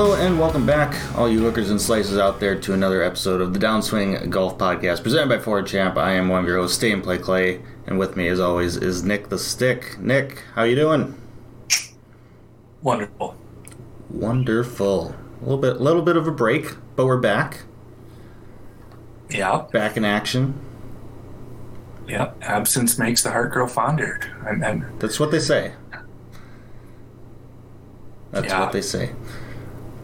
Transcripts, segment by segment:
Hello and welcome back, all you hookers and slices out there, to another episode of the Downswing Golf Podcast presented by Ford Champ. I am one of your hosts, Stay and Play Clay, and with me, as always, is Nic the Stick. Nic, how you doing? Wonderful. Wonderful. A little bit, little bit of a break, but we're back, Yeah, back in action. yeah. Absence makes the heart grow fonder. And, and That's what they say. That's Yeah. what they say.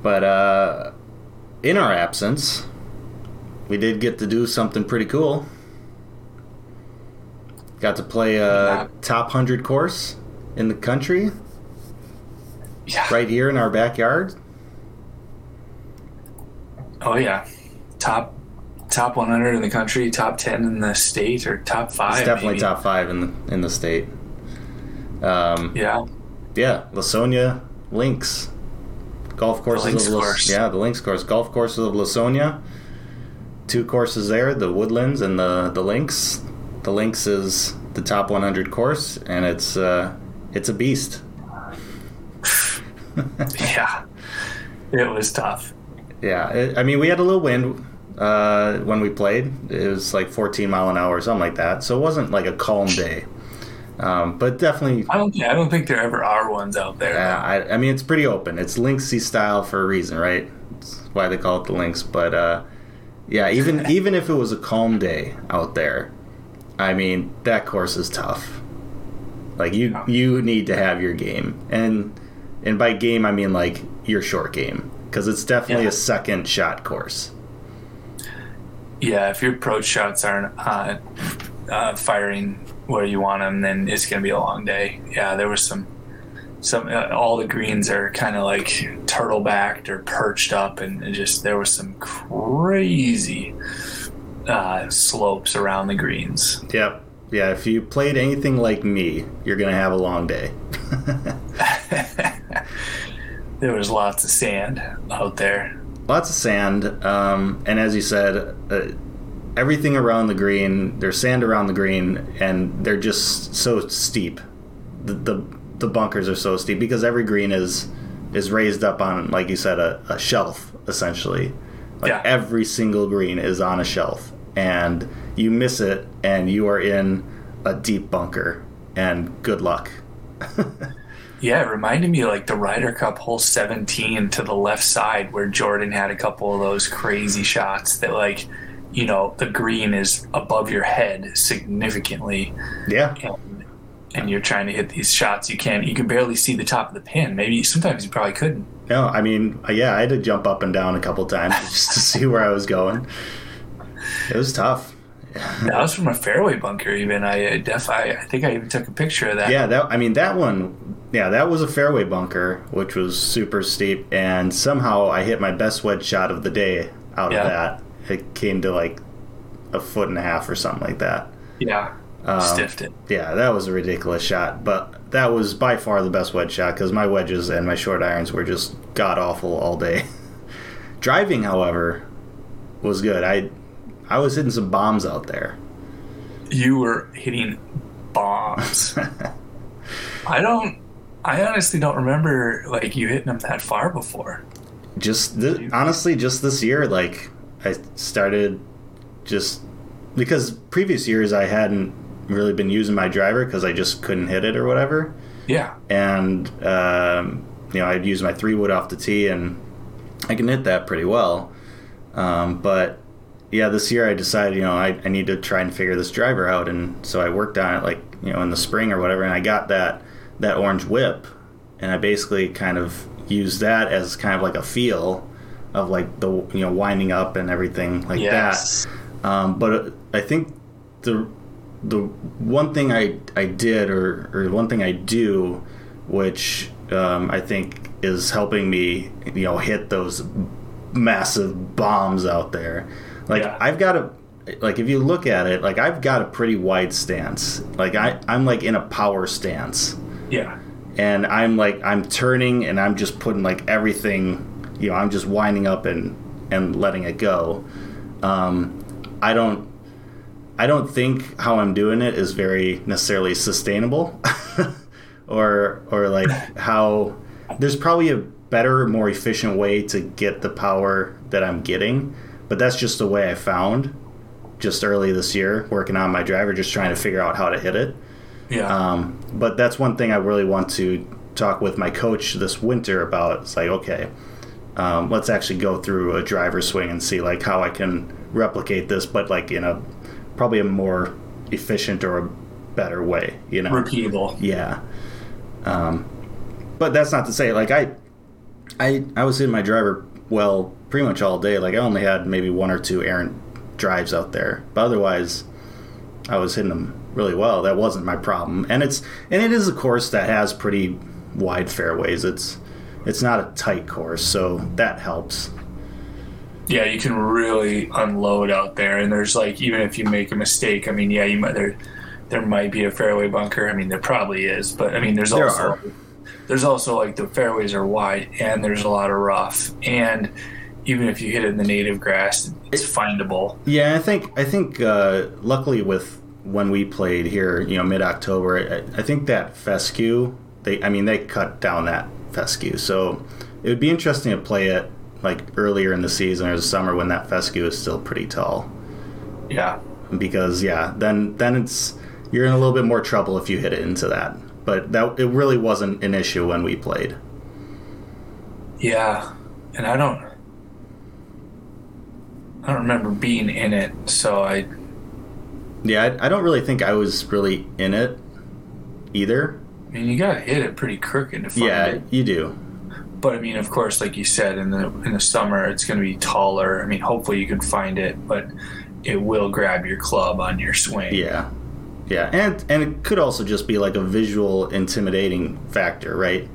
But uh, in our absence, we did get to do something pretty cool. Got to play a top 100 course in the country yeah. right here in our backyard. Oh yeah. Top top 100 in the country, top 10 in the state, or top five. It's definitely maybe. top 5 in the in the state. Um, Yeah. yeah, Lawsonia Links. Golf courses Links of course. Yeah, the Links course. Golf courses of Lawsonia. Two courses there, the Woodlands and the the Links. The Links is the top 100 course and it's uh it's a beast. Yeah. It was tough. Yeah, it, I mean we had a little wind uh when we played. It was like 14 mile an hour or something like that. So it wasn't like a calm day. Um, but definitely I don't. Yeah, I don't think there ever are ones out there. Yeah, I, I mean it's pretty open. It's Linksy style for a reason, right? That's why they call it the Links. But uh, yeah, even even if it was a calm day out there, I mean that course is tough. Like you you need to have your game, and and by game I mean like your short game because it's definitely Yeah. a second shot course. Yeah. If your approach shots aren't uh, uh, firing where you want them, then it's going to be a long day. Yeah. There was some. Some uh, all the greens are kind of like turtle backed or perched up, and just there was some crazy uh, slopes around the greens. Yep. Yeah, if you played anything like me, you're gonna have a long day. There was lots of sand out there. lots of sand um, and as you said uh, everything around the green there's sand around the green and they're just so steep. The, the the bunkers are so steep because every green is is raised up on like you said a, a shelf essentially. Like Yeah. every single green is on a shelf and you miss it and you are in a deep bunker and good luck. Yeah, it reminded me of like the Ryder Cup hole 17 to the left side where Jordan had a couple of those crazy shots that like you know the green is above your head significantly. Yeah. And, and you're trying to hit these shots. You can't you can barely see the top of the pin. Maybe sometimes you probably couldn't. No i mean uh, yeah i had to jump up and down a couple times just to see where i was going. It was tough. That was from a fairway bunker even. I def I, I think I even took a picture of that. Yeah, that I mean that one. Yeah, that was a fairway bunker, which was super steep, and somehow I hit my best wedge shot of the day out Yeah. of that. It came to like a foot and a half or something like that. yeah Um, stiffed it Yeah, that was a ridiculous shot, but that was by far the best wedge shot because my wedges and my short irons were just god awful all day. Driving, however, was good. I I was hitting some bombs out there. you were hitting bombs. I don't. I honestly don't remember like you hitting them that far before. just th- honestly just this year like i started just because previous years i hadn't really been using my driver because i just couldn't hit it or whatever. Yeah, and um, you know i'd use my three wood off the tee and i can hit that pretty well. Um, but yeah this year i decided you know I, I need to try and figure this driver out. And so i worked on it like you know in the spring or whatever and i got that that orange whip. And i basically kind of used that as kind of like a feel of like the you know winding up and everything like Yes. that um, but I think the the one thing I I did or or one thing I do, which um, I think is helping me, you know, hit those massive bombs out there. Like Yeah. I've got a like if you look at it, like I've got a pretty wide stance. Like I I'm like in a power stance. Yeah. And I'm like I'm turning and I'm just putting like everything, you know, I'm just winding up and and letting it go. Um I don't I don't think how I'm doing it is very necessarily sustainable, or or like how there's probably a better, more efficient way to get the power that I'm getting, but that's just the way I found just early this year working on my driver, just trying to figure out how to hit it. Yeah. Um, but that's one thing I really want to talk with my coach this winter about. It's like, okay, um, let's actually go through a driver swing and see like how I can replicate this, but like in a probably a more efficient or a better way. You know, Repeatable. yeah. Um, but that's not to say like I, I I was hitting my driver well pretty much all day. Like I only had maybe one or two errant drives out there, but otherwise I was hitting them really well. That wasn't my problem, and it's and it is a course that has pretty wide fairways. It's it's not a tight course, so that helps. Yeah, you can really unload out there, and there's like even if you make a mistake, I mean, yeah, you might there there might be a fairway bunker. I mean, there probably is, but I mean, there's There also are. there's also like the fairways are wide, and there's a lot of rough, and even if you hit it in the native grass, it's findable. Yeah, I think I think uh, luckily with when we played here, you know, mid October, I, I think that fescue they I mean they cut down that fescue, so it would be interesting to play it like earlier in the season or the summer when that fescue is still pretty tall, Yeah, because yeah, then then it's you're in a little bit more trouble if you hit it into that. But that it really wasn't an issue when we played. yeah, and I don't. I don't remember being in it, so I Yeah, I, I don't really think I was really in it either. I mean, you gotta hit it pretty crooked to find Yeah, it. you do. But I mean, of course, like you said, in the in the summer, it's going to be taller. I mean, hopefully you can find it, but it will grab your club on your swing. Yeah, yeah, and and it could also just be like a visual intimidating factor, right?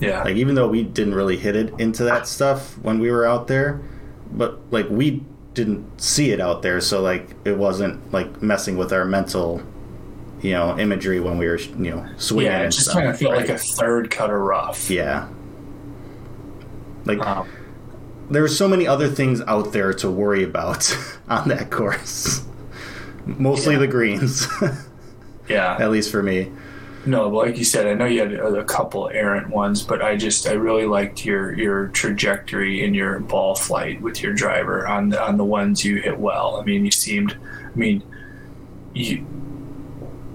yeah, Like even though we didn't really hit it into that stuff when we were out there, but like we didn't see it out there, so like it wasn't like messing with our mental, you know, imagery when we were you know swinging. yeah. It just kind of felt right? like a third cut of rough. yeah. Like there were so many other things out there to worry about on that course. Mostly Yeah. the greens, yeah. at least for me. No, but like you said, I know you had a couple errant ones, but I just I really liked your your trajectory and your ball flight with your driver on the on the ones you hit well. I mean, you seemed, I mean, you.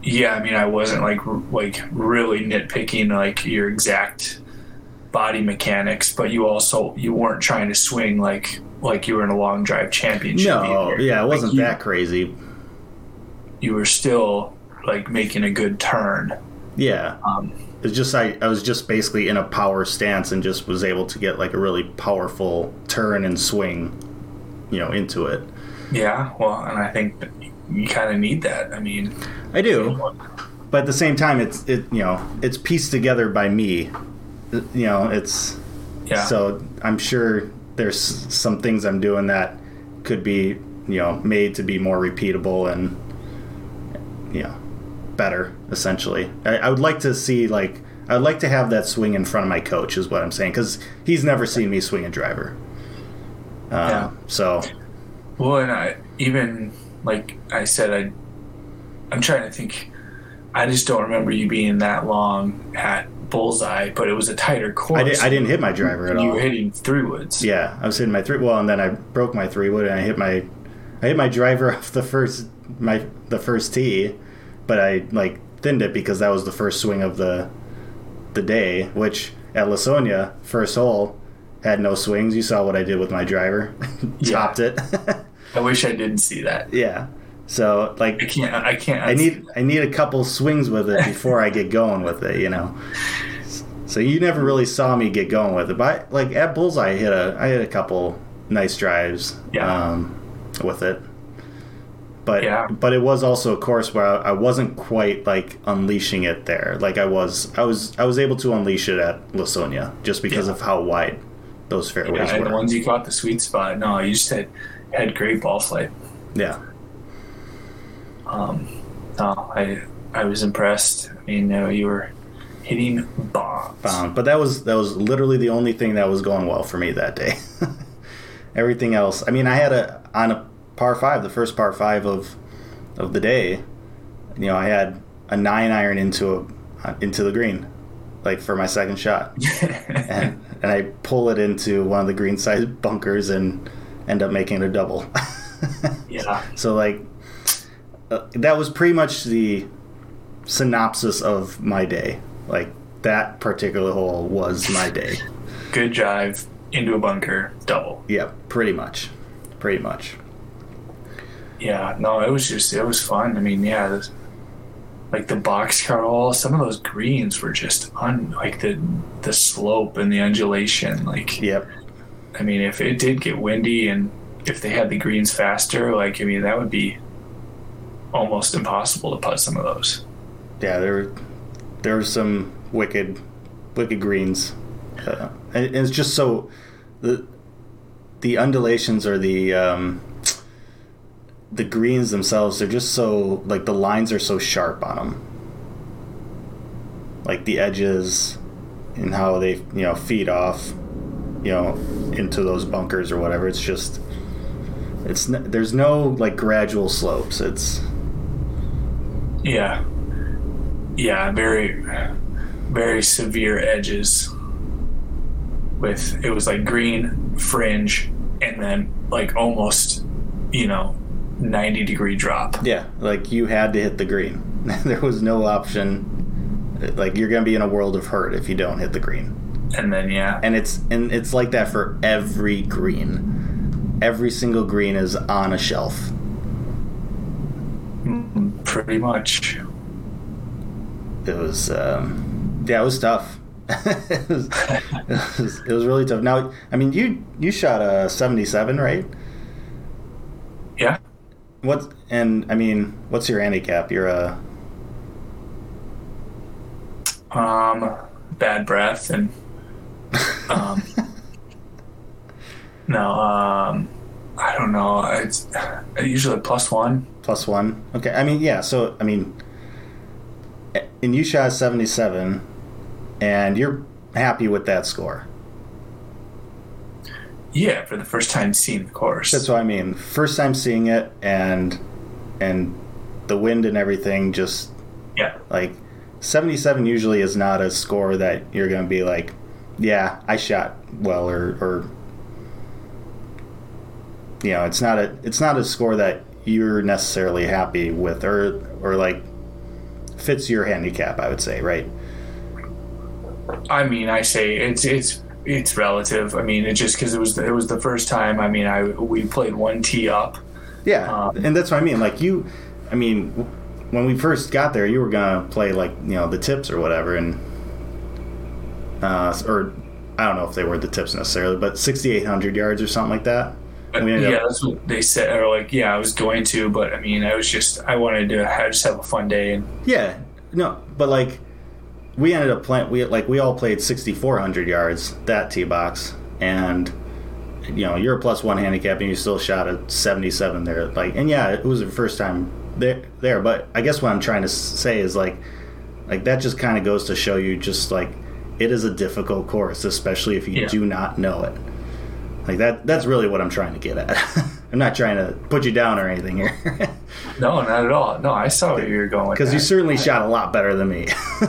Yeah, I mean, I wasn't like r- like really nitpicking like your exact body mechanics, but you also you weren't trying to swing like like you were in a long drive championship. No, either. yeah, it wasn't you- that crazy. You were still like making a good turn. Yeah, Um, it's just I, I was just basically in a power stance and just was able to get like a really powerful turn and swing, you know, into it. Yeah, well, and I think you kind of need that. I mean, I do, but at the same time, it's it you know it's pieced together by me. You know, it's yeah, so I'm sure there's some things I'm doing that could be you know made to be more repeatable and you know better essentially. I, I would like to see like I would like to have that swing in front of my coach is what I'm saying because he's never seen me swing a driver. Uh, Yeah. So well, and I even like I said, I I'm trying to think. I just don't remember you being that long at Bullseye, but it was a tighter course. I, did, I didn't hit my driver at You all. You were hitting three woods. Yeah, I was hitting my three. Well, and then I broke my three wood, and I hit my, I hit my driver off the first my the first tee, but I like thinned it because that was the first swing of the, the day. Which at Lawsonia, first hole, had no swings. You saw what I did with my driver, topped it. I wish I didn't see that. yeah, so like I can't. I can't. I need I need a couple swings with it before I get going with it, you know. So you never really saw me get going with it, but like at Bullseye, I hit a I hit a couple nice drives Yeah. um, with it. But Yeah. but it was also a course where I, I wasn't quite like unleashing it there. Like I was I was I was able to unleash it at Lawsonia just because Yeah. of how wide those fairways Yeah, and the were. ones you caught the sweet spot. No, you just had had great ball flight. Yeah, Um, no, I I was impressed. I mean, uh, you were hitting bombs. um, but that was that was literally the only thing that was going well for me that day. Everything else, I mean, I had a on a par five, the first par five of of the day. You know, I had a nine iron into a into the green, like for my second shot. and and I pull it into one of the green side bunkers and end up making it a double. Yeah, so like uh, that was pretty much the synopsis of my day. Like that particular hole was my day. good drive into a bunker, double. yeah, pretty much, pretty much. Yeah, no, it was just it was fun. I mean, yeah, this, like the boxcar all some of those greens were just on like the the slope and the undulation. Like, Yep. I mean, if it did get windy and if they had the greens faster, like I mean, that would be almost impossible to putt some of those. Yeah, there there were some wicked wicked greens. Uh, and it's just so the the undulations or the um, the greens themselves they're just so like the lines are so sharp on them like the edges and how they you know feed off you know into those bunkers or whatever. It's just it's there's no like gradual slopes. It's Yeah, yeah, very very severe edges. With it was like green fringe and then like almost, you know, ninety degree drop. Yeah, like you had to hit the green. there was no option. Like you're gonna be in a world of hurt if you don't hit the green. And then yeah, And it's and it's like that for every green. Every single green is on a shelf. pretty much. It was um, yeah, it was tough. it, was, it, was, it was really tough. Now, I mean, you you shot a 77, right? What and I mean, what's your handicap? You're a Um bad breath and um No, um I don't know. It's usually plus one. plus one. Okay, I mean, yeah. So I mean, and you shot 77, and you're happy with that score. Yeah, for the first time seeing the course. That's what I mean. First time seeing it, and and the wind and everything, just yeah. like 77 usually is not a score that you're going to be like, yeah, I shot well, or or you know, it's not a it's not a score that you're necessarily happy with, or or like fits your handicap. I would say, right? I mean, I say it's it's it's relative. I mean, it just because it was the, it was the first time. I mean, I we played one tee up. Yeah, Um, and that's what I mean. Like you, I mean, when we first got there, you were gonna play like you know the tips or whatever, and uh, or I don't know if they were the tips necessarily, but 6,800 yards or something like that. We yeah, up- that's what they said. Or like, yeah, I was going to, but I mean, I was just I wanted to have, just have a fun day and Yeah, no, but like we ended up playing. We like we all played 6,400 yards that tee box, and you know you're a plus one handicap, and you still shot a 77 there. Like, and yeah, it was the first time there. There, but I guess what I'm trying to say is like, like that just kind of goes to show you just like it is a difficult course, especially if you Yeah. do not know it. Like that. That's really what I'm trying to get at. I'm not trying to put you down or anything here. no, not at all. No, I saw where you were going Because you certainly shot a lot better than me.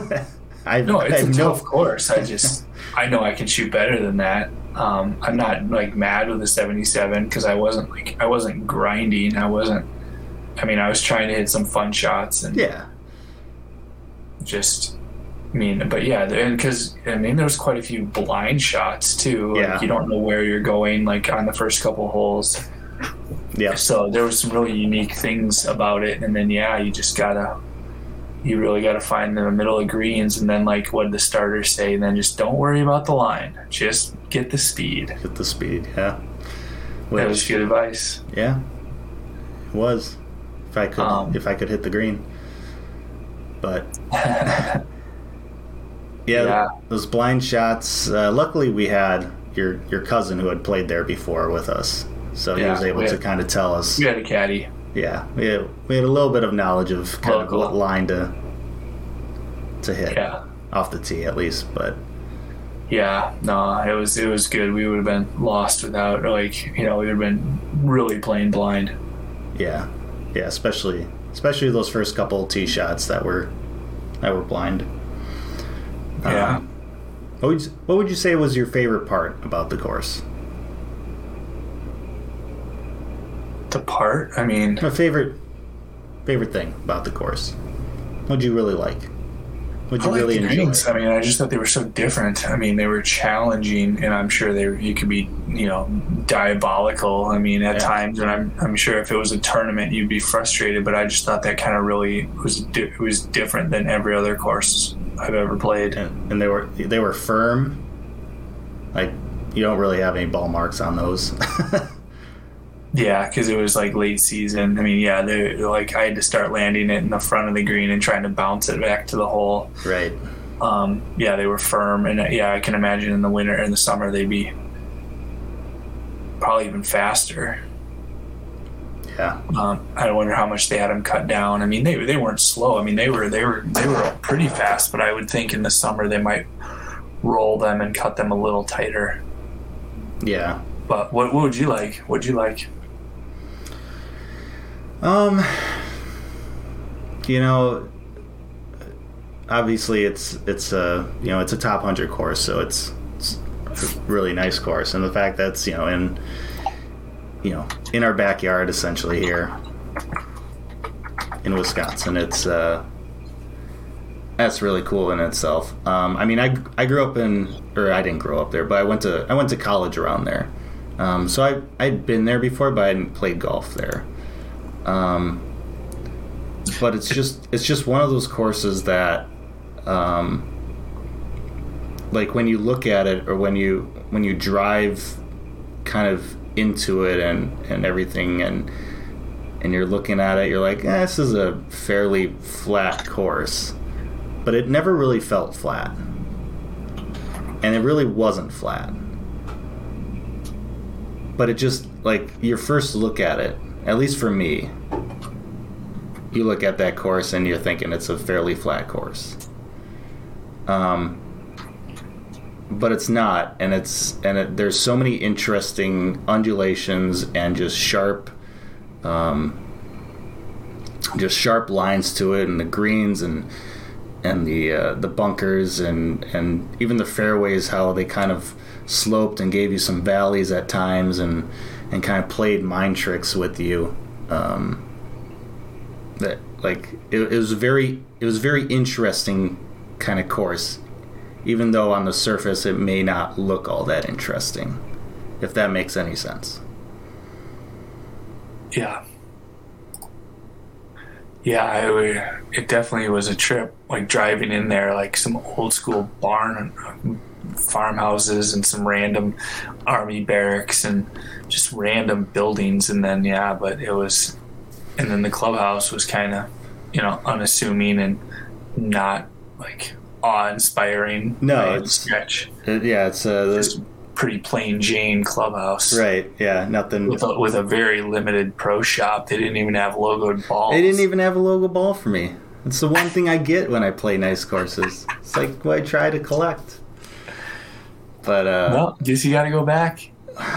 I, No, I it's a no. tough course. I just I know I can shoot better than that. Um, I'm not like mad with the 77 because I wasn't like I wasn't grinding. I wasn't. I mean, I was trying to hit some fun shots and Yeah, just. I mean, but yeah, and because I mean, there was quite a few blind shots too. Like Yeah. you don't know where you're going, like on the first couple holes. yeah, So there was some really unique things about it, and then yeah, you just gotta, you really gotta find the middle of greens, and then like what the starters say? And then just don't worry about the line, just get the speed. get the speed. Yeah, That was good advice. yeah, it was. If I could, Um, if I could hit the green, but yeah, Yeah. those blind shots. Uh, luckily, we had your your cousin who had played there before with us, so he was able to had- kind of tell us. We had a caddy. Yeah, we had, we had a little bit of knowledge of kind Local. of what line to to hit Yeah. off the tee at least, but Yeah, no, it was it was good. We would have been lost without like you know we would have been really playing blind. yeah, yeah, especially especially those first couple tee shots that were that were blind. Yeah. Um, what would you, what would you say was your favorite part about the course? The part, I mean, My favorite favorite thing about the course. What'd you really like? What'd you like really enjoy? I mean, I just thought they were so different. I mean, they were challenging, and I'm sure they you could be you know diabolical. I mean, at Yeah. times, and I'm I'm sure if it was a tournament, you'd be frustrated. But I just thought that kind of really was di- it was different than every other course I've ever played. and, and they were they were firm. Like you don't really have any ball marks on those. Yeah, because it was like late season. I mean, yeah, they like I had to start landing it in the front of the green and trying to bounce it back to the hole. right. Um, yeah, they were firm, and uh, yeah, I can imagine in the winter and the summer they'd be probably even faster. Yeah. Um, I wonder how much they had them cut down. I mean, they they weren't slow. I mean, they were they were they were pretty fast, but I would think in the summer they might roll them and cut them a little tighter. Yeah. But what, what would you like? What'd you like? Um, you know, obviously it's it's a you know it's a top hundred course, so it's, it's a really nice course, and the fact that's you know in you know in our backyard essentially here in Wisconsin, it's uh that's really cool in itself. Um, I mean, I I grew up in or I didn't grow up there, but I went to I went to college around there. Um, so I I'd been there before, but I hadn't played golf there. Um, but it's just it's just one of those courses that, um, like when you look at it or when you when you drive, kind of into it and and everything and and you're looking at it, you're like, eh, this is a fairly flat course, but it never really felt flat, and it really wasn't flat. But it just like your first look at it, at least for me, you look at that course and you're thinking it's a fairly flat course. Um, but it's not, and it's and it, there's so many interesting undulations and just sharp, um, just sharp lines to it, and the greens and and the uh, the bunkers and and even the fairways, how they kind of sloped and gave you some valleys at times, and and kind of played mind tricks with you. Um, that like it, it was very it was very interesting kind of course even though on the surface it may not look all that interesting if that makes any sense Yeah. Yeah, I it definitely was a trip. Like driving in there, like some old school barn uh, farmhouses and some random army barracks and just random buildings. And then, yeah, but it was, and then the clubhouse was kind of, you know, unassuming and not like awe inspiring. No, it's- stretch. It- yeah it's uh, Just pretty plain Jane clubhouse. right yeah nothing With a, with a very limited pro shop. They didn't even have logoed balls. they didn't even have a logo ball for me it's the one thing i get when i play nice courses it's like what i try to collect but uh Well, guess you got to go back.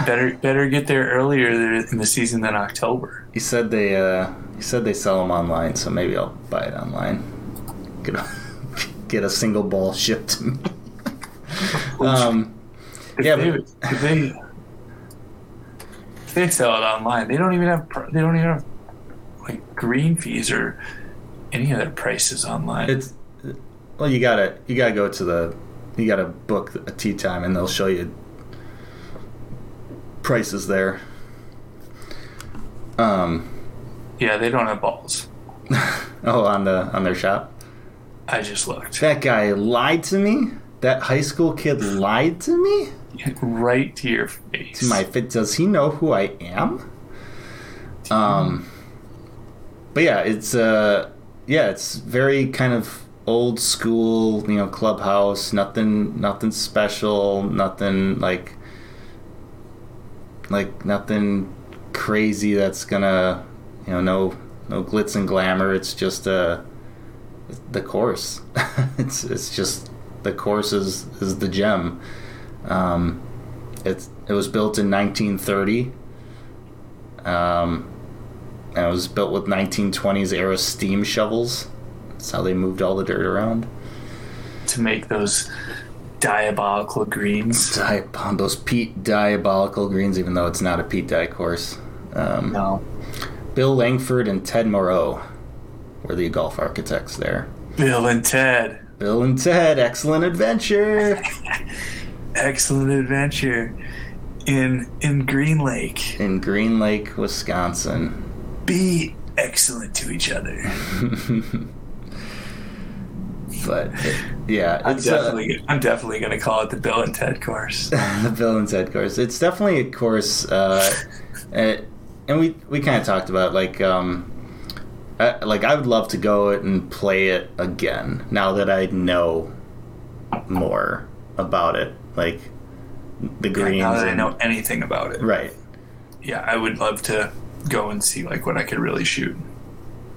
Better, better get there earlier in the season than October. he said they uh he said they sell them online so maybe i'll buy it online get a, get a single ball shipped to me um If Yeah, they, but- if they, if they sell it online, they don't even have, they don't even have like green fees or any other prices online. It's well, you gotta you gotta go to the you gotta book a tee time, and they'll show you prices there. Um. yeah, they don't have balls. Oh, on the on their shop. I just looked That guy lied to me. That high school kid lied to me. right to your face. To my fit. Does he know who I am? Um. But yeah, it's uh yeah, it's very kind of old school, you know, clubhouse. Nothing, nothing special. Nothing like like nothing crazy that's gonna, you know, no no glitz and glamour. It's just uh, the course. it's it's just the course is is the gem. Um, it's it was built in 1930. Um, and it was built with 1920s era steam shovels. That's how they moved all the dirt around. to make those diabolical greens. Diab- those peat diabolical greens, even though it's not a Pete Dye course. Um, No. Bill Langford and Ted Moreau were the golf architects there. Bill and Ted. Bill and Ted, excellent adventure Excellent adventure in in Green Lake. in Green Lake, Wisconsin. Be excellent to each other. But it- yeah, I'm it's uh, definitely I'm definitely gonna call it the Bill and Ted course. the Bill and Ted course. It's definitely a course, uh, and and we we kind of talked about like um, I, like I would love to go and play it again now that I know more about it, like the greens. now that I know anything about it. right, Yeah, I would love to go and see like what I could really shoot.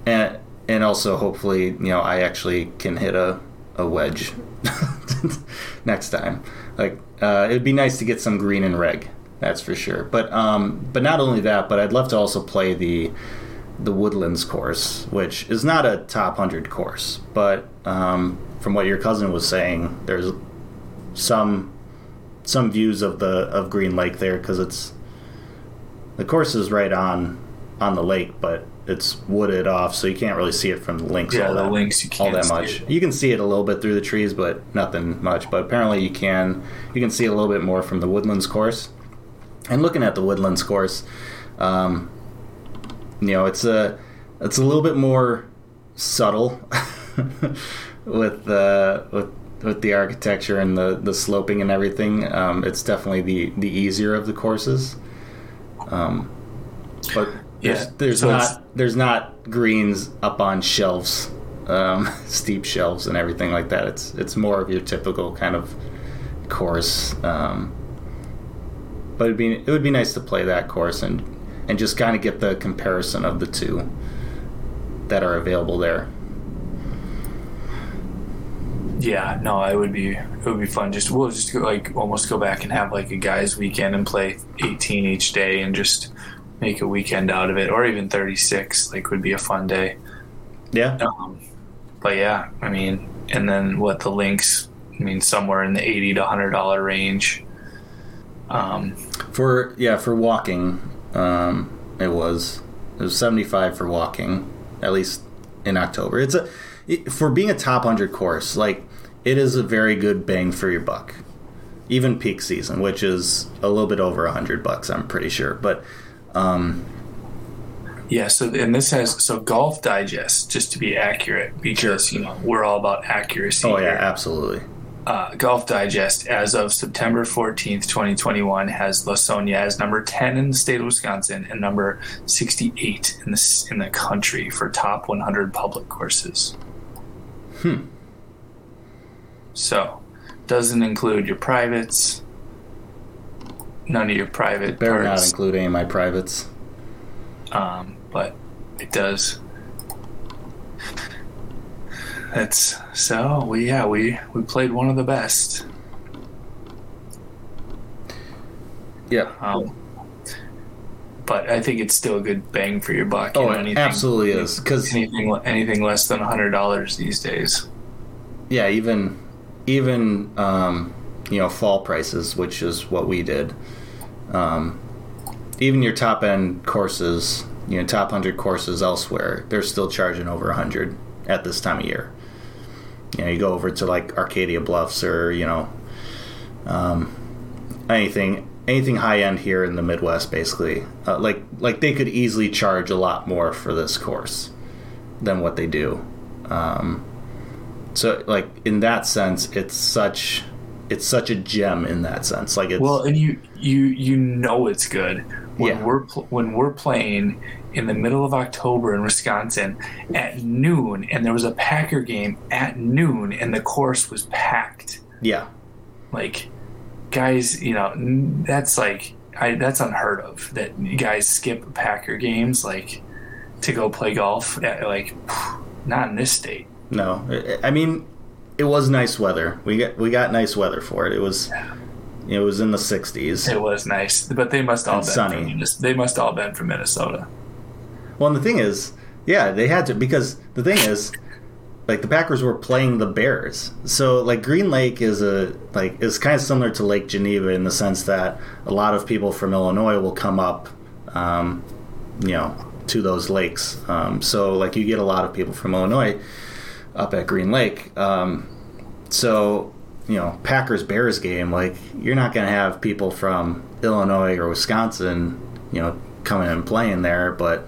and and also hopefully you know I actually can hit a a wedge next time. Like uh, it would be nice to get some green and reg, that's for sure. But um, but not only that, but I'd love to also play the the Woodlands course, which is not a top hundred course, but um, from what your cousin was saying, there's some some views of the of Green Lake there because it's the course is right on on the lake, but it's wooded off, so you can't really see it from the links. Yeah, all the that, links you can't all that much. it. You can see it a little bit through the trees, but nothing much. But apparently, you can you can see a little bit more from the Woodlands course. And looking at the Woodlands course, um, you know, it's a it's a little bit more subtle with uh, with with the architecture and the, the sloping and everything. Um, it's definitely the the easier of the courses. Um, but Yeah, there's so not there's not greens up on shelves, um, steep shelves and everything like that. It's it's more of your typical kind of course. Um, but it'd be it would be nice to play that course and and just kind of get the comparison of the two that are available there. Yeah, no, it would be it would be fun. Just we'll just go, like almost go back and have like a guys' weekend and play 18 each day and just make a weekend out of it, or even 36. Like would be a fun day. Yeah. Um, but yeah, I mean, and then what the links? I mean, somewhere in the 80 to 100 dollar range. Um, For yeah, for walking, um, it was it was seventy five for walking, at least in October. It's a it, for being a top hundred course, like it is a very good bang for your buck, even peak season, which is a little bit over a hundred bucks, I'm pretty sure. But um, Yeah, so and this has so Golf Digest, just to be accurate, because you know we're all about accuracy. oh yeah, here. absolutely. Uh, Golf Digest, as of September fourteenth, twenty twenty one, has Lawsonia as number ten in the state of Wisconsin and number sixty eight in the in the country for top one hundred public courses. Hmm. So, doesn't include your privates. None of your private Better not include any of my privates. um, but it does. That's so. We yeah we we played one of the best. Yeah. Um, but I think it's still a good bang for your buck. Oh, you know, anything, absolutely is because anything anything less than hundred dollars these days. yeah, even even um, you know fall prices, which is what we did. Um, even your top end courses, you know, top hundred courses elsewhere, they're still charging over a hundred at this time of year. You know, you go over to like Arcadia Bluffs or you know, um, anything anything high end here in the Midwest, basically. Uh, like like they could easily charge a lot more for this course than what they do. Um, so like in that sense, it's such it's such a gem in that sense. Like it's Well, and you you you know it's good when Yeah. we're pl- when we're playing in the middle of October in Wisconsin at noon, and there was a Packer game at noon, and the course was packed. yeah Like, guys, you know that's like I that's unheard of that guys skip Packer games like to go play golf. At, like, not in this state. No, I- I mean, it was nice weather. We got we got nice weather for it. It was it was in the 60s. It was nice, but they must all been sunny. From, they must all been from Minnesota. Well, and the thing is, yeah, they had to because the thing is, like the Packers were playing the Bears, so like Green Lake is a like is kind of similar to Lake Geneva in the sense that a lot of people from Illinois will come up, um, you know, to those lakes. Um, so like you get a lot of people from Illinois up at Green Lake. Um, so you know, Packers Bears game, like you're not going to have people from Illinois or Wisconsin, you know, coming and playing there, but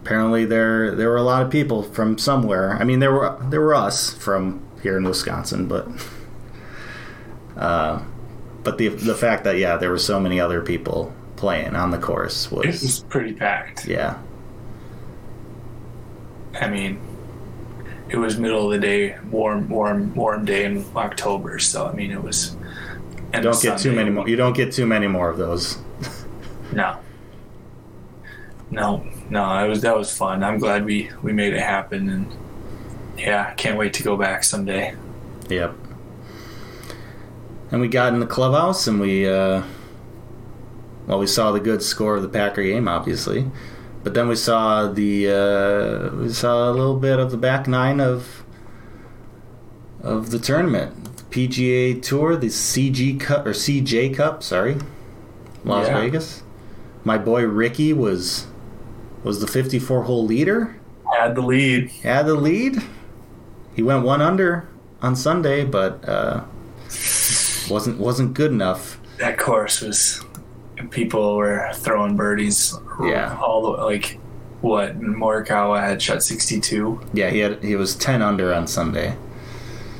apparently there there were a lot of people from somewhere. I mean, there were there were us from here in Wisconsin, but uh, but the the fact that yeah, there were so many other people playing on the course It was was pretty packed. yeah. I mean, it was middle of the day, warm, warm, warm day in October. So I mean, it was. And Don't get too many more. You don't get too many more of those. No. No, no, it was that was fun. I'm glad we we made it happen, and yeah, can't wait to go back someday. Yep. And we got in the clubhouse and we, uh, well, we saw the good score of the Packer game, obviously, but then we saw the uh, we saw a little bit of the back nine of of the tournament, the PGA Tour, the CG Cup or CJ Cup, sorry, Las Yeah. Vegas. My boy Rickie was was the 54 hole leader Had the lead. had the lead. He went one under on Sunday, but uh, wasn't wasn't good enough. That course was. People were throwing birdies. Yeah. All the like, what Morikawa had shot 62. Yeah, he had he was ten under on Sunday.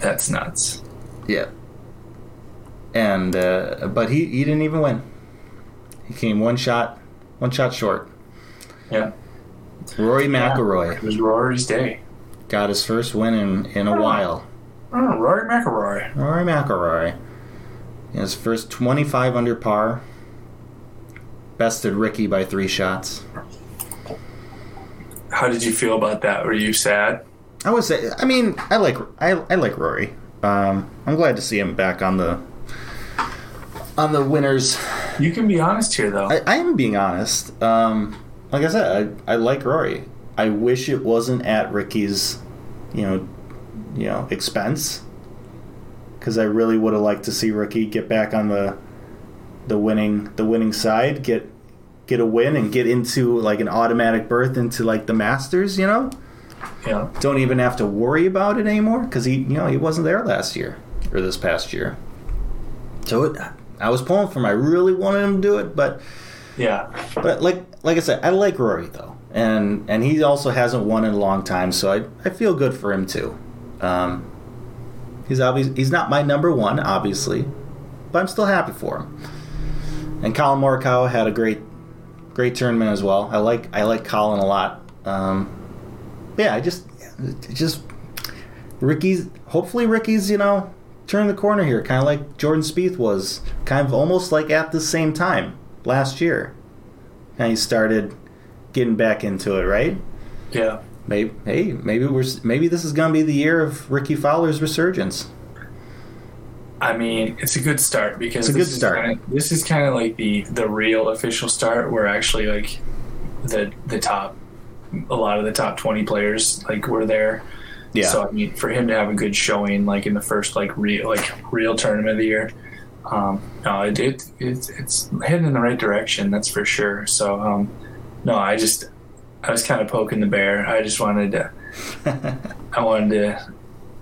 That's nuts. Yeah, and uh, but he he didn't even win. He came one shot one shot short. Yeah. Rory McIlroy. It McIlroy was Rory's day. got his first win in in a while. Oh, Rory McIlroy. Rory McIlroy, his first twenty five under par. Bested Rickie by three shots. How did you feel about that? Were you sad? I would say. I mean, I like I, I like Rory. Um, I'm glad to see him back on the on the winners. You can be honest here, though. I, I am being honest. Um, like I said, I, I like Rory. I wish it wasn't at Rickie's, you know, you know, expense. Because I really would have liked to see Rickie get back on the the winning the winning side, get get a win, and get into like an automatic berth into like the Masters. You know yeah. don't even have to worry about it anymore because he, you know, he wasn't there last year or this past year. So it, I was pulling for him. I really wanted him to do it, but Yeah. but like like I said, I like Rory though, and and he also hasn't won in a long time, so I I feel good for him too. Um, he's obvious he's not my number one, obviously, but I'm still happy for him. And Collin Morikawa had a great great tournament as well. I like I like Colin a lot. Um, yeah, I just just Rickie's hopefully Rickie's you know turn the corner here, kind of like Jordan Spieth was, kind of almost like at the same time last year, and he started getting back into it, right? Yeah. Maybe hey, maybe we're maybe this is gonna be the year of Rickie Fowler's resurgence. I mean, it's a good start because It's a this good is start. Kinda, this is kind of like the the real official start, where actually like the the top, a lot of the top twenty players like were there. Yeah, So I mean, for him to have a good showing, like in the first like real like real tournament of the year, um, no, it, it it's it's heading in the right direction. That's for sure. So um, no, I just I was kind of poking the bear. I just wanted to I wanted to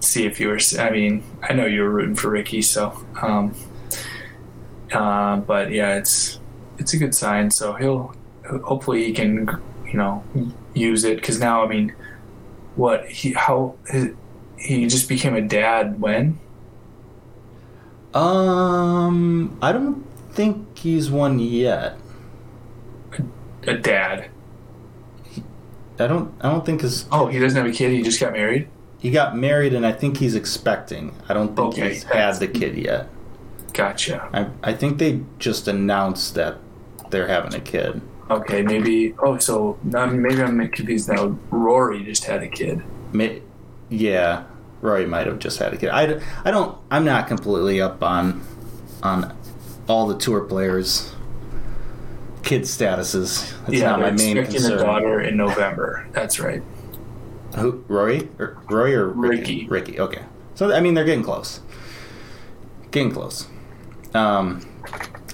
see if you were. I mean, I know you were rooting for Rickie, so. Um, uh, but yeah, it's it's a good sign. So he'll hopefully he can you know use it because now I mean, what he how he, he just became a dad when um, I don't think he's one yet. a dad. I don't. I don't think his. Oh, he doesn't have a kid. He just got married. He got married, and I think he's expecting. I don't think Okay, he's had the kid yet. Gotcha. I I think they just announced that they're having a kid. Okay, maybe. Oh, so um, maybe I'm confused now. Rory just had a kid. May, yeah, Rory might have just had a kid. I, I don't. I'm not completely up on on all the tour players' kid statuses. It's yeah, not my main expecting concern. a daughter in November. That's right. Who, Rory? Or, Rory or Rickie? Rickie. Rickie. Okay. So I mean, they're getting close. Getting close. Um,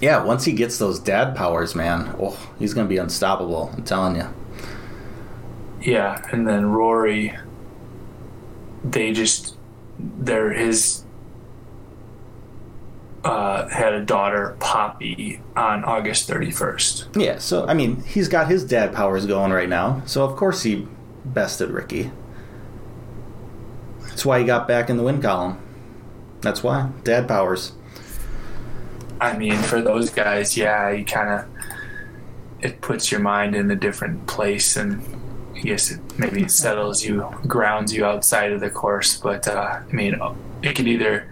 yeah. Once he gets those dad powers, man, oh, he's gonna be unstoppable. I'm telling you. Yeah, and then Rory. They just, they're his. Uh, had a daughter, Poppy, on August 31st. Yeah. So I mean, he's got his dad powers going right now. So of course he bested Rickie. That's why he got back in the win column. That's why dad powers. I mean, for those guys, yeah, you kind of it puts your mind in a different place, and I guess it maybe it settles you, grounds you outside of the course. But uh, I mean, it could either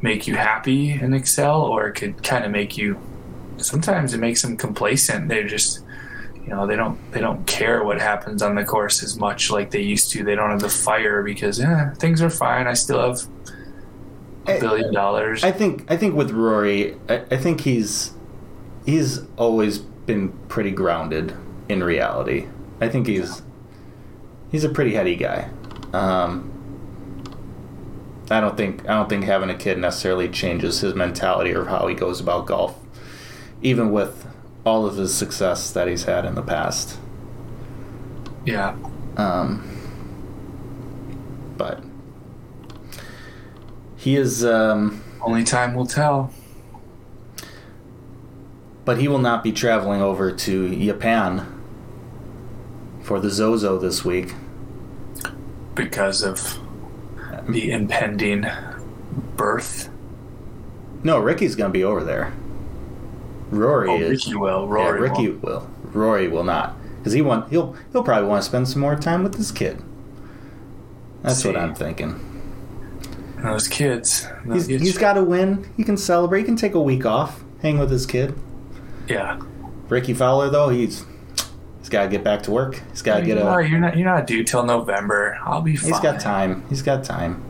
make you happy and excel, or it could kind of make you. Sometimes it makes them complacent. They're just, you know, they don't they don't care what happens on the course as much like they used to. They don't have the fire because yeah, things are fine. I still have a billion dollars. I think I think with Rory, I, I think he's he's always been pretty grounded in reality. I think he's he's a pretty heady guy. Um, I don't think I don't think having a kid necessarily changes his mentality or how he goes about golf, even with all of his success that he's had in the past. yeah. Um, but he is. Um, Only time will tell. but he will not be traveling over to Japan for the Zozo this week. because of the impending birth. No, Rickie's going to be over there. Rory Oh, is. Rickie will. yeah, Rory Rickie won't. will. Rory will not, because he want he'll he'll probably want to spend some more time with his kid. That's what I'm thinking. Those kids. He's, he's got to win. He can celebrate. He can take a week off, hang with his kid. Yeah. Rickie Fowler though, he's he's got to get back to work. He's got to get a. you're not. You're not due till November. I'll be fine. He's got time. He's got time.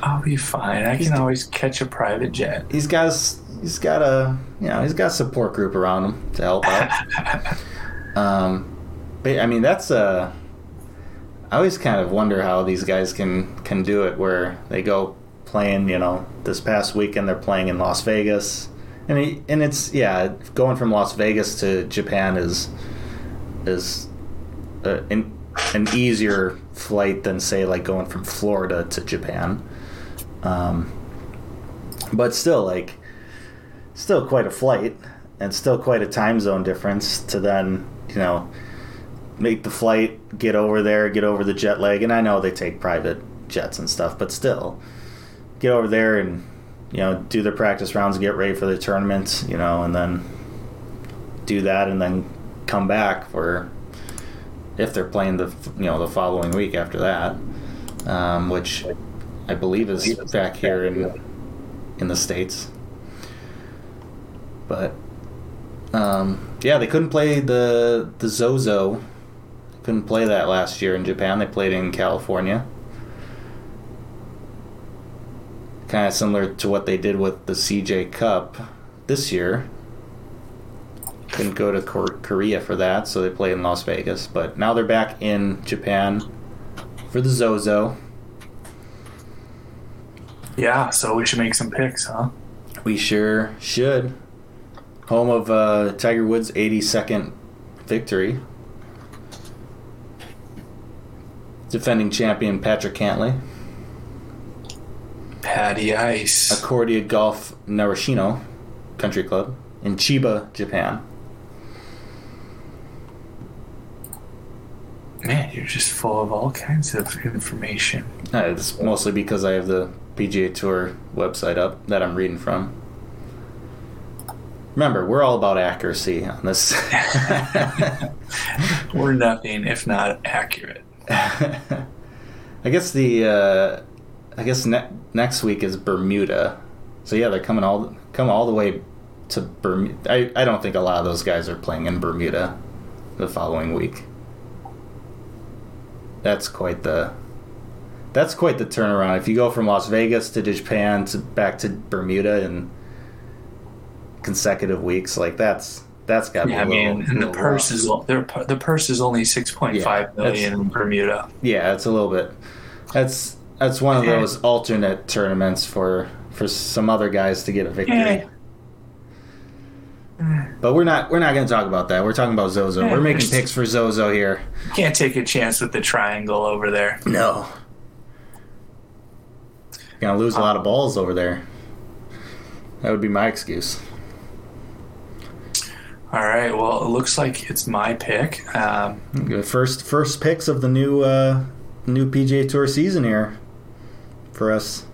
I'll be fine. I can always catch a private jet. He's got his, he's got a you know he's got a support group around him to help out. um, but I mean that's a. I always kind of wonder how these guys can can do it where they go playing. You know, this past weekend they're playing in Las Vegas, and he, and it's yeah going from Las Vegas to Japan is is a, an an easier flight than say like going from Florida to Japan. Um, but still, like, still quite a flight, and still quite a time zone difference to then, you know, make the flight, get over there, get over the jet lag. And I know they take private jets and stuff, but still, get over there and, you know, do their practice rounds, get ready for the tournament, you know, and then do that and then come back for if they're playing the you know the following week after that, um, which I believe is back here in in the states. But um, yeah, they couldn't play the the Zozo. Couldn't play that last year in Japan. They played in California. Kind of similar to what they did with the CJ Cup this year. Couldn't go to Kor- Korea for that, so they played in Las Vegas. But now they're back in Japan for the Zozo. Yeah. So we should make some picks, huh? We sure should. Home of uh, Tiger Woods' 82nd victory. Defending champion Patrick Cantlay. Patty Ice. Accordia Golf Narashino Country Club in Chiba, Japan. Man, you're just full of all kinds of information. Uh, it's mostly because I have the PGA Tour website up that I'm reading from. Remember, we're all about accuracy on this. We're nothing if not accurate. I guess the uh, I guess ne- next week is Bermuda. So yeah, they're coming all come all the way to Bermuda. I, I don't think a lot of those guys are playing in Bermuda the following week. That's quite the that's quite the turnaround. If you go from Las Vegas to Japan to back to Bermuda in consecutive weeks, like that's that's got to Yeah, I be a little, mean, and the purse is the purse is only six point five million in Bermuda. Yeah, it's a little bit. That's that's one of Yeah. those alternate tournaments for for some other guys to get a victory. Yeah. But we're not we're not going to talk about that. We're talking about Zozo. Yeah, we're making picks for Zozo here. Can't take a chance with the triangle over there. No. Gonna lose a uh, lot of balls over there. That would be my excuse. All right. Well, it looks like it's my pick. Um, First first picks of the new uh, new PGA Tour season here for us.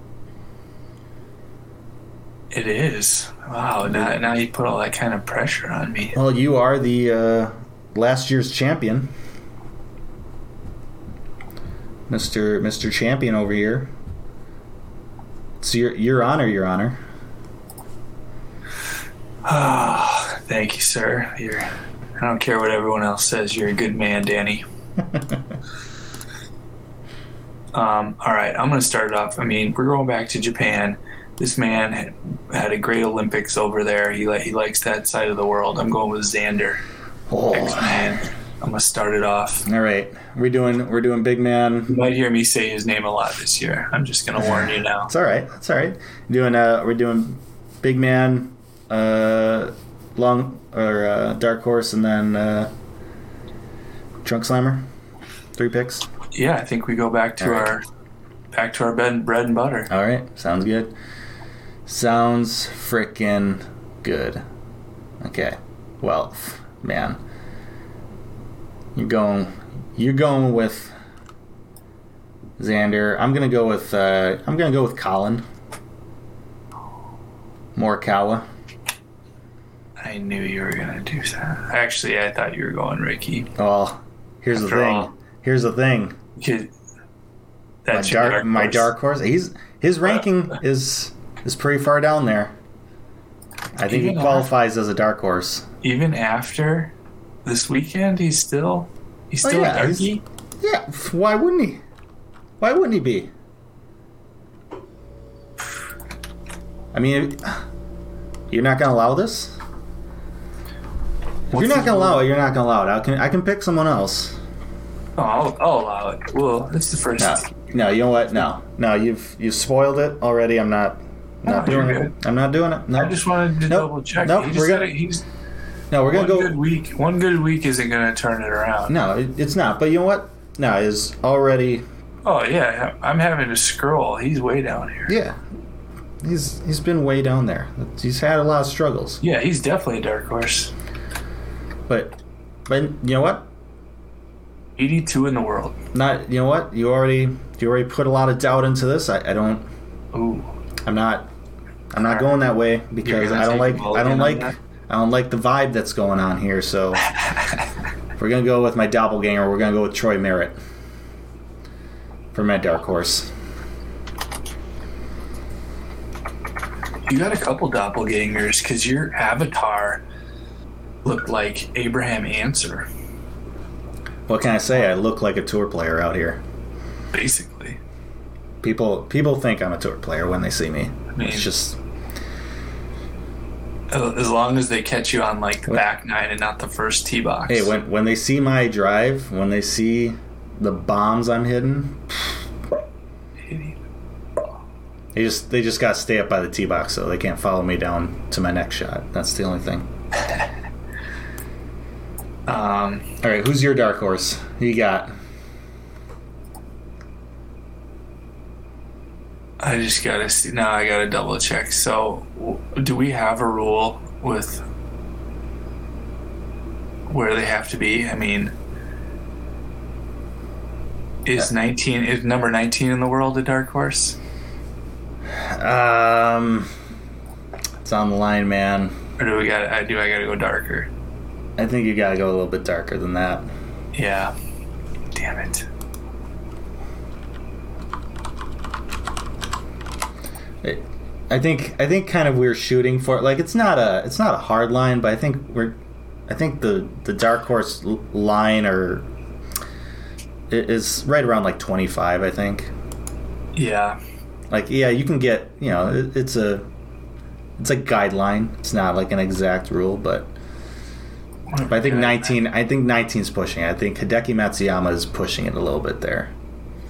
it is. Wow. Now, now you put all that kind of pressure on me. Well, you are the uh, last year's champion, Mister Mister Champion over here. It's your your honor, your honor. Oh, thank you, sir. You're. I don't care what everyone else says. You're a good man, Danny. Um, all right, I'm going to start it off. I mean, we're going back to Japan. This man had, had a great Olympics over there. He li- he likes that side of the world. I'm going with Xander. Oh. Man, I'm going to start it off. All right, we're doing we're doing big man. You might hear me say his name a lot this year. I'm just going to warn you now. It's all right. It's all right. Doing uh, we're doing big man, uh, long or uh, dark horse, and then uh, trunk slammer. Three picks. Yeah, I think we go back to right. our back to our bed, bread and butter. All right, sounds good. Sounds frickin' good. Okay, well, man, you're going, you're going with Xander. I'm gonna go with, uh, I'm gonna go with Collin Morikawa. I knew you were going to do that. Actually, I thought you were going Rickie. Well, here's After the thing. all. Here's the thing. Kid, My that's dark, dark my horse. dark horse. He's his ranking is is pretty far down there. I think he qualifies as a dark horse. Even after this weekend, he's still he's Oh, still yeah, a darkie. Yeah, why wouldn't he? Why wouldn't he be? I mean, you're not gonna allow this. If What's you're not gonna allow it, you're not gonna allow it. I can I can pick someone else. Oh, I'll, I'll allow it. Well, it's the first. No, no, you know what? No, no, you've you've spoiled it already. I'm not not No, doing it. I'm not doing it. No, I just wanted to Nope. double check. Nope, He we're gonna- he's no. We're gonna good go. week. One good week isn't going to turn it around. No, it, it's not. But you know what? No, is already. Oh yeah, I'm having to scroll. He's way down here. Yeah, he's he's been way down there. He's had a lot of struggles. Yeah, he's definitely a dark horse. But but you know what? 82 in the world. Not you know what? You already you already put a lot of doubt into this. I, I don't. Ooh. I'm not. I'm not going that way because I don't like. I don't like. I don't like the vibe that's going on here. So if we're gonna go with my doppelganger. We're gonna go with Troy Merritt for my dark horse. You got a couple doppelgangers because your avatar looked like Abraham Ancer, What can I say? I look like a tour player out here. basically. People people think I'm a tour player when they see me. mean- It's just As long as they catch you on like the back nine and not the first tee box. hey when when they see my drive, when they see the bombs I'm hitting, they just they just got to stay up by the tee box so they can't follow me down to my next shot. That's the only thing. Um, All right, who's your dark horse? Who you got? I just gotta see. Now I gotta double check. So, do we have a rule with where they have to be? I mean, is nineteen is number nineteen in the world a dark horse, Um, it's on the line, man. or do we got? I do. I gotta go darker. I think you got to go a little bit darker than that. Yeah. Damn it. I think I think kind of we're shooting for like it's not a it's not a hard line, but I think we're I think the the dark horse line or is right around like 25, I think. Yeah. Like yeah, you can get, you know, it, it's a it's a guideline. It's not like an exact rule, but but I think 19 I think 19 is pushing. I think Hideki Matsuyama is pushing it a little bit there.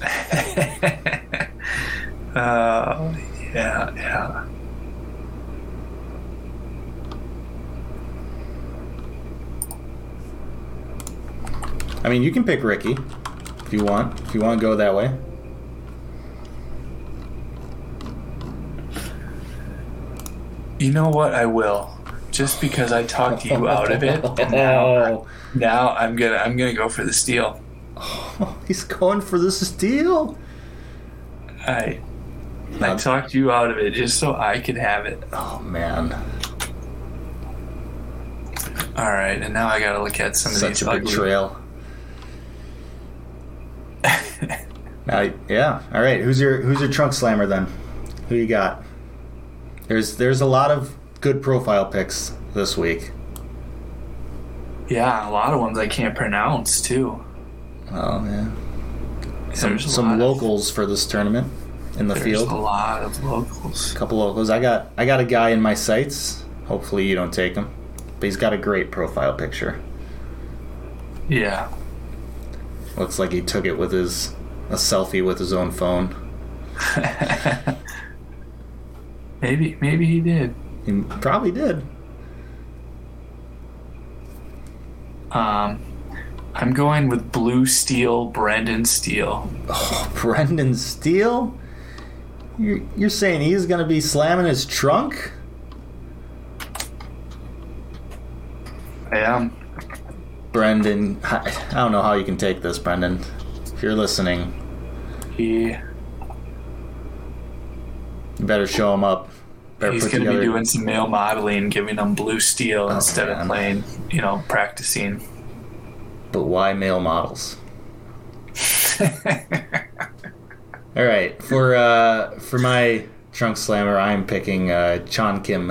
Uh, yeah, yeah. I mean, you can pick Rickie if you want. If you want to go that way. You know what? I will. Just because I talked you out of it, now, now I'm gonna I'm gonna go for the steal. Oh, he's going for the steal. I I um, talked you out of it just so I could have it. Oh man, All right, and now I gotta look at some of such these a ugly. betrayal. Now, yeah. All right. Who's your Who's your trunk slammer then? Who you got? There's There's a lot of good profile picks this week. Yeah, a lot of ones I can't pronounce too. Oh yeah. Some There's some lot of- locals for this tournament in the field. a lot of locals. A couple locals. I got I got a guy in my sights. Hopefully you don't take him, but he's got a great profile picture. Yeah. Looks like he took it with his a selfie with his own phone. maybe maybe he did. He probably did. Um, I'm going with Blue Steel, Brendan Steele. Oh, Brendan Steele. You're you're saying he's gonna be slamming his trunk? I am. Brendan, I I don't know how you can take this, Brendan. If you're listening, He you better show him up. He's going to be doing some male modeling, giving them Blue Steel instead man. of playing, you know, practicing. But why male models? All right, for uh, for my trunk slammer, I'm picking uh, Chan Kim.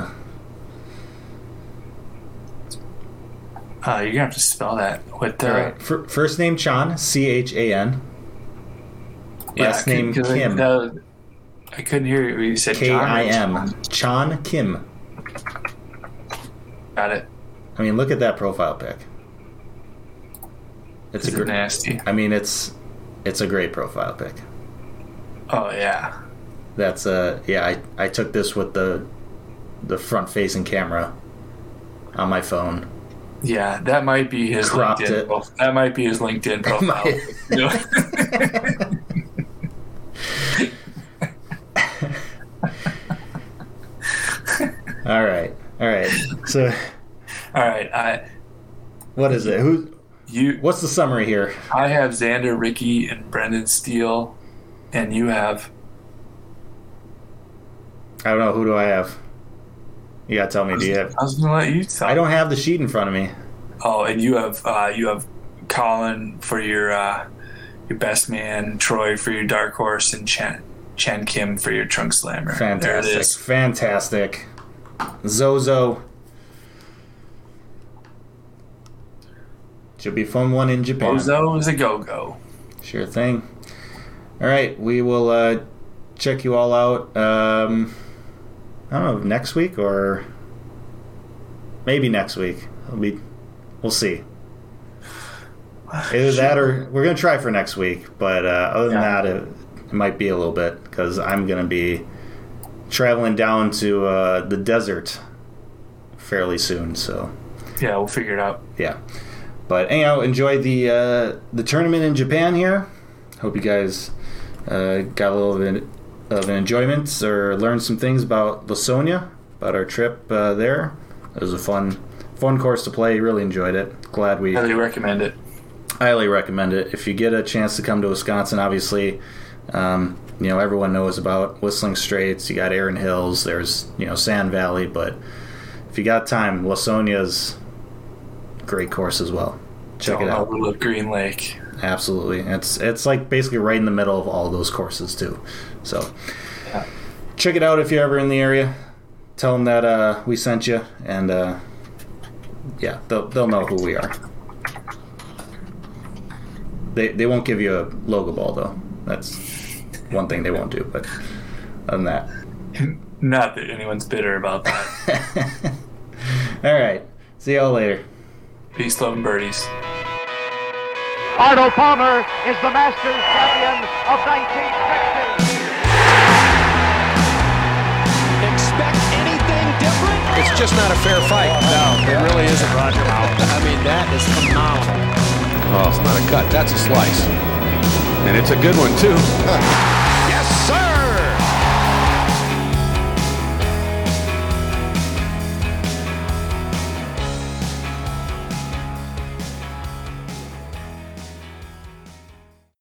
Uh, you're gonna have to spell that. with the right, Fir- first name Chan, C H A N. yeah, Last couldn't- name Kim. that- I couldn't hear you. when You said K I M. Chan Kim. Got it. I mean, look at that profile pic. It's This a great. nasty. I mean, it's it's a great profile pic. Oh yeah. That's uh yeah. I I took this with the the front facing camera on my phone. Yeah, that might be his Cropped LinkedIn. it. prof- That might be his LinkedIn profile. All right, all right. So All right, I what is it? Who? you What's the summary here? I have Xander, Rickie, and Brendan Steele, and you have I don't know. Who do I have? You gotta tell me. Do you have? I was gonna let you tell. I don't have the sheet in front of me. Oh, and you have uh, you have Collin for your uh, your best man, Troy for your dark horse, and Chen Chen Kim for your trunk slammer. Fantastic. Fantastic. Zozo. Should be a fun one in Japan. Zozo is a go go. Sure thing. All right, we will uh, check you all out. Um, I don't know next week or maybe next week. Be, we'll see. Either that or we're gonna try for next week. But uh, other than Yeah. that, it, it might be a little bit because I'm gonna be traveling down to uh, the desert fairly soon. So Yeah, we'll figure it out. yeah. But anyhow, enjoy the uh, the tournament in Japan here. Hope you guys uh, got a little bit of an enjoyment or learned some things about Lawsonia, about our trip uh, there. It was a fun fun course to play. Really enjoyed it. Glad we Highly recommend it. highly recommend it. If you get a chance to come to Wisconsin, obviously, um, you know everyone knows about Whistling Straits. You got Erin Hills. There's you know Sand Valley, but if you got time, Lawsonia's great course as well. Check it out. Green Lake. Absolutely, it's it's like basically right in the middle of all those courses too. So Yeah. check it out if you're ever in the area. Tell them that uh, we sent you, and uh, yeah, they'll they'll know who we are. They they won't give you a logo ball though. That's one thing they won't do. But other than that, Not that anyone's bitter about that. all right. See y'all later. Peace, love, and birdies. Arnold Palmer is the Masters champion of 1960. Expect anything different? It's just not a fair fight. No, it really isn't Roger Mallett. I mean, that is phenomenal. Oh, it's not a cut. That's a slice. And it's a good one, too.